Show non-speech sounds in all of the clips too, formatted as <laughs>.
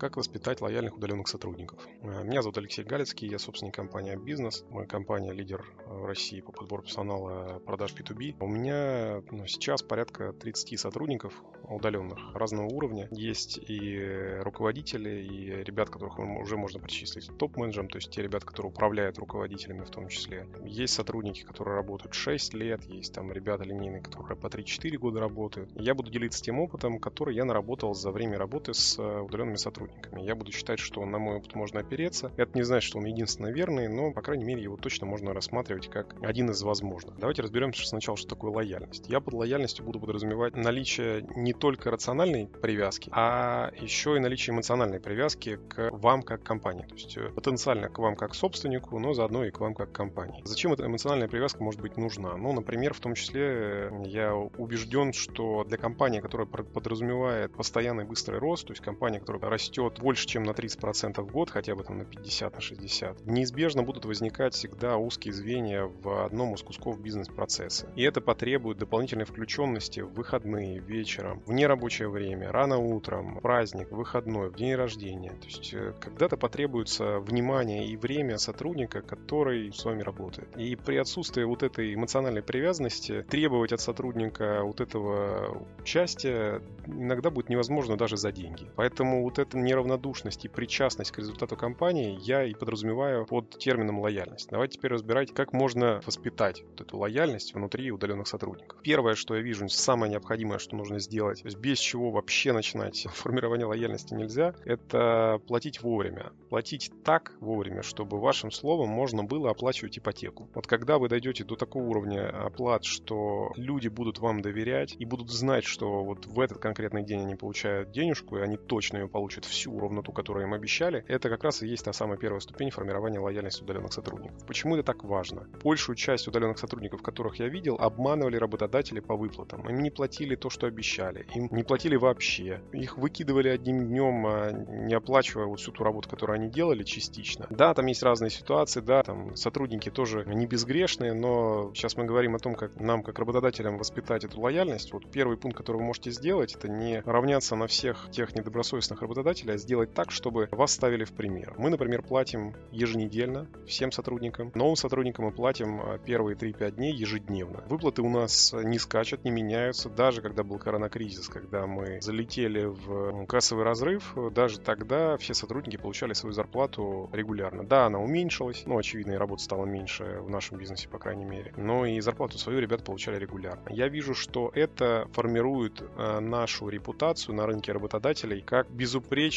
Как воспитать лояльных удаленных сотрудников? Э, меня зовут Алексей Галицкий, я собственник компании «Бизнес». Моя компания лидер в России по подбору персонала продаж B2B. У меня ну, сейчас порядка 30 сотрудников удаленных разного уровня. Есть и руководители, и ребят, которых уже можно причислить к топ-менеджерам, то есть те ребята, которые управляют руководителями в том числе. Есть сотрудники, которые работают 6 лет, есть там ребята линейные, которые по 3-4 года работают. Я буду делиться тем опытом, который я наработал за время работы с э, удаленными сотрудниками. Я буду считать, что на мой опыт можно опереться. Это не значит, что он единственно верный, но, по крайней мере, его точно можно рассматривать как один из возможных. Давайте разберемся сначала, что такое лояльность. Я под лояльностью буду подразумевать наличие не только рациональной привязки, а еще и наличие эмоциональной привязки к вам как компании. То есть э, потенциально к вам как собственнику, но заодно и к вам как компании. Зачем эта эмоциональная привязка может быть нужна? Ну, например, в том числе э, я убежден, что для компании, которая подразумевает постоянный быстрый рост, то есть компания, которая растет больше, чем на 30% в год, хотя бы там на 50, на 60, неизбежно будут возникать всегда узкие звенья в одном из кусков бизнес-процесса. И это потребует дополнительной включенности в выходные, вечером, в нерабочее время, рано утром, праздник, выходной, в день рождения. То есть э, когда-то потребуется внимание и время сотрудника, который с вами работает. И при отсутствии вот этой эмоциональной привязанности требовать от сотрудника вот этого участия иногда будет невозможно даже за деньги. Поэтому вот эта неравнодушность и причастность к результату компании я и подразумеваю под термином лояльность. Давайте теперь разбирать, как можно воспитать вот эту лояльность внутри удаленных сотрудников. Первое, что я вижу, самое необходимое, что нужно сделать, то есть без чего вообще начинать <laughs> формирование лояльности нельзя, это платить вовремя. Платить так вовремя, чтобы вашим словом можно было оплачивать ипотеку. Вот когда вы дойдете до такого уровня оплат, что люди будут вам доверять и будут знать, что вот в этот конкретный день они получают денежку, и они точно ее получат всю ровно ту, которую им обещали, это как раз и есть та самая первая ступень формирования лояльности удаленных сотрудников. Почему это так важно? Большую часть удаленных сотрудников, которых я видел, обманывали работодатели по выплатам. Им не платили то, что обещали. Им не платили вообще. Их выкидывали одним днем, а не оплачивая вот всю ту работу, которую они делали частично. Да, там есть разные ситуации, да, там сотрудники тоже не безгрешные, но сейчас мы говорим о том, как нам, как работодателям, воспитать эту лояльность. Вот первый пункт, который вы можете сделать, это не равняться на всех тех недобросовестных работодателей, а сделать так, чтобы вас ставили в пример. Мы, например, платим еженедельно всем сотрудникам. Новым сотрудникам мы платим а, первые 3-5 дней ежедневно. Выплаты у нас не скачут, не меняются. Даже когда был коронакризис, когда мы залетели в кассовый разрыв, даже тогда все сотрудники получали свою зарплату регулярно. Да, она уменьшилась, ну, очевидно, и работа стала меньше в нашем бизнесе, по крайней мере. Но и зарплату свою ребята получали регулярно. Я вижу, что это формирует э, нашу репутацию на рынке работодателей как безупречную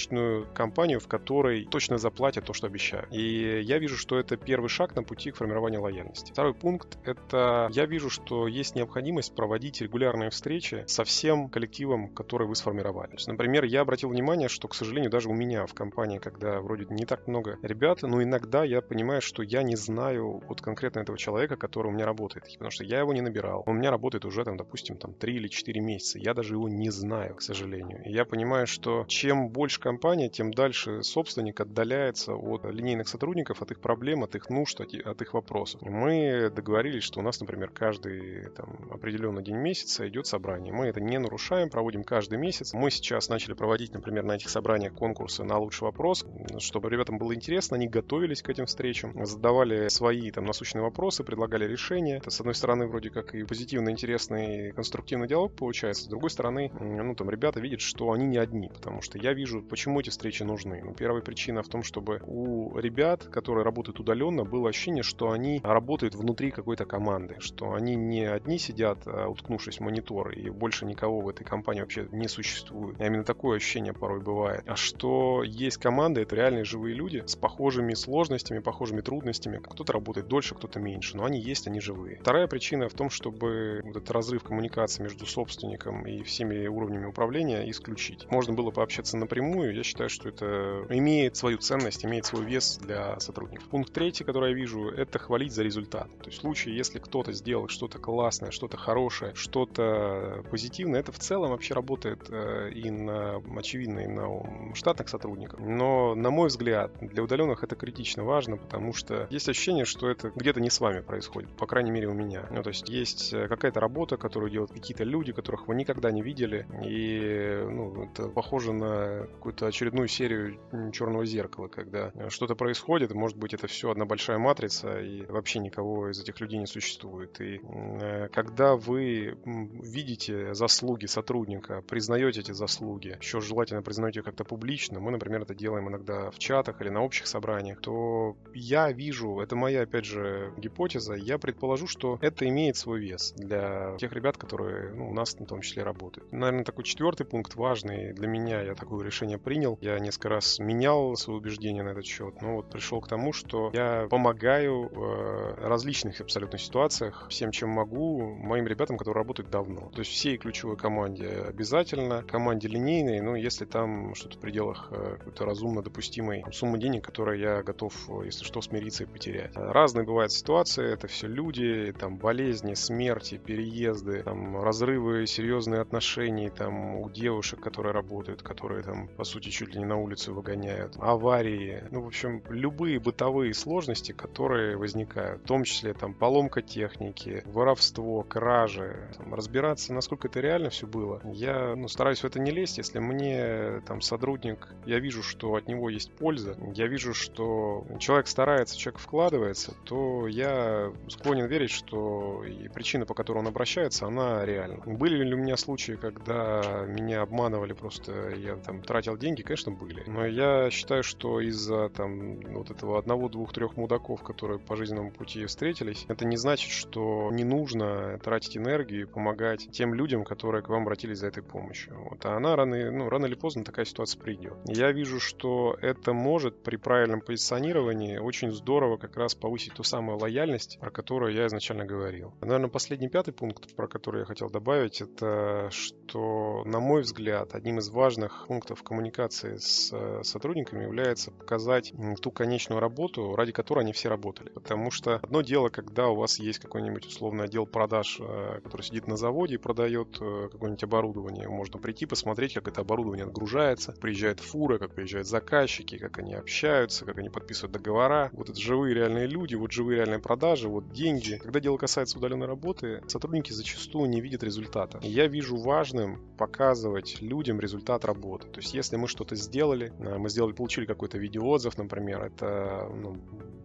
компанию, в которой точно заплатят то, что обещают. И я вижу, что это первый шаг на пути к формированию лояльности. Второй пункт — это я вижу, что есть необходимость проводить регулярные встречи со всем коллективом, который вы сформировали. Есть, например, я обратил внимание, что, к сожалению, даже у меня в компании, когда вроде не так много ребят, но иногда я понимаю, что я не знаю вот конкретно этого человека, который у меня работает. Потому что я его не набирал. У меня работает уже, там, допустим, там 3 или 4 месяца. Я даже его не знаю, к сожалению. И я понимаю, что чем больше компания, тем дальше собственник отдаляется от линейных сотрудников, от их проблем, от их нужд, от их вопросов. Мы договорились, что у нас, например, каждый там, определенный день месяца идет собрание. Мы это не нарушаем, проводим каждый месяц. Мы сейчас начали проводить, например, на этих собраниях конкурсы на лучший вопрос, чтобы ребятам было интересно, они готовились к этим встречам, задавали свои там насущные вопросы, предлагали решения. Это, с одной стороны, вроде как и позитивно, интересный, конструктивный диалог получается, с другой стороны, ну, там, ребята видят, что они не одни, потому что я вижу, почему эти встречи нужны. Ну, первая причина в том, чтобы у ребят, которые работают удаленно, было ощущение, что они работают внутри какой-то команды, что они не одни сидят, а, уткнувшись в монитор, и больше никого в этой компании вообще не существует. А именно такое ощущение порой бывает. А что есть команда, это реальные живые люди с похожими сложностями, похожими трудностями. Кто-то работает дольше, кто-то меньше, но они есть, они живые. Вторая причина в том, чтобы вот этот разрыв коммуникации между собственником и всеми уровнями управления исключить. Можно было пообщаться напрямую, я считаю, что это имеет свою ценность, имеет свой вес для сотрудников. Пункт третий, который я вижу, это хвалить за результат. То есть в случае, если кто-то сделал что-то классное, что-то хорошее, что-то позитивное, это в целом вообще работает э, и на, очевидно, и на штатных сотрудников. Но, на мой взгляд, для удаленных это критично важно, потому что есть ощущение, что это где-то не с вами происходит, по крайней мере у меня. Ну, то есть есть э, какая-то работа, которую делают какие-то люди, которых вы никогда не видели, и ну, это похоже на какую-то какую-то очередную серию черного зеркала, когда что-то происходит, может быть, это все одна большая матрица, и вообще никого из этих людей не существует. И э, когда вы видите заслуги сотрудника, признаете эти заслуги, еще желательно признаете их как-то публично, мы, например, это делаем иногда в чатах или на общих собраниях, то я вижу, это моя, опять же, гипотеза, я предположу, что это имеет свой вес для тех ребят, которые ну, у нас в том числе работают. Наверное, такой четвертый пункт важный для меня, я такое решение принял. Я несколько раз менял свои убеждения на этот счет, но вот пришел к тому, что я помогаю в различных абсолютно ситуациях всем, чем могу, моим ребятам, которые работают давно. То есть всей ключевой команде обязательно, команде линейной, ну, если там что-то в пределах э, какой-то разумно допустимой суммы денег, которые я готов, если что, смириться и потерять. Разные бывают ситуации, это все люди, там, болезни, смерти, переезды, там, разрывы, серьезные отношения, там, у девушек, которые работают, которые там, по сути, чуть ли не на улицу выгоняют, аварии, ну, в общем, любые бытовые сложности, которые возникают, в том числе, там, поломка техники, воровство, кражи, там, разбираться, насколько это реально все было. Я, ну, стараюсь в это не лезть, если мне, там, сотрудник, я вижу, что от него есть польза, я вижу, что человек старается, человек вкладывается, то я склонен верить, что и причина, по которой он обращается, она реальна. Были ли у меня случаи, когда меня обманывали просто, я там тратил деньги? Конечно, были. Но я считаю, что из-за там вот этого одного, двух, трех мудаков, которые по жизненному пути встретились, это не значит, что не нужно тратить энергию и помогать тем людям, которые к вам обратились за этой помощью. Вот. А она рано, ну, рано или поздно такая ситуация придет. Я вижу, что это может при правильном позиционировании очень здорово как раз повысить ту самую лояльность, про которую я изначально говорил. Наверное, последний пятый пункт, про который я хотел добавить, это что, на мой взгляд, одним из важных пунктов коммуникации с э, сотрудниками является показать ту конечную работу, ради которой они все работали. Потому что одно дело, когда у вас есть какой-нибудь условный отдел продаж, э, который сидит на заводе и продает э, какое-нибудь оборудование. Можно прийти, посмотреть, как это оборудование отгружается, приезжает фура, как приезжают заказчики, как они общаются, как они подписывают договора. Вот это живые реальные люди, вот живые реальные продажи, вот деньги. Когда дело касается удаленной работы, сотрудники зачастую не видят результата. Я вижу важным показывать людям результат работы. То есть если мы что-то сделали, э, мы сделали, получили какой-то видеоотзыв, например, это ну,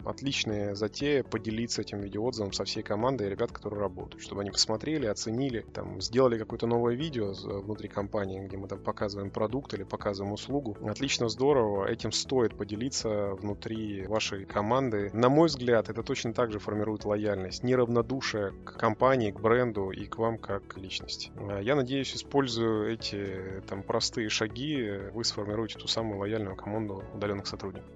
отличная затея поделиться этим видеоотзывом со всей командой и ребят, которые работают, чтобы они посмотрели, оценили, там, сделали какое-то новое видео внутри компании, где мы там показываем продукт или показываем услугу. Отлично, здорово, этим стоит поделиться внутри вашей команды. На мой взгляд, это точно так же формирует лояльность, неравнодушие к компании, к бренду и к вам как личности. А я надеюсь, используя эти там простые шаги, вы сформируете ту самую лояльную команду удаленных сотрудников.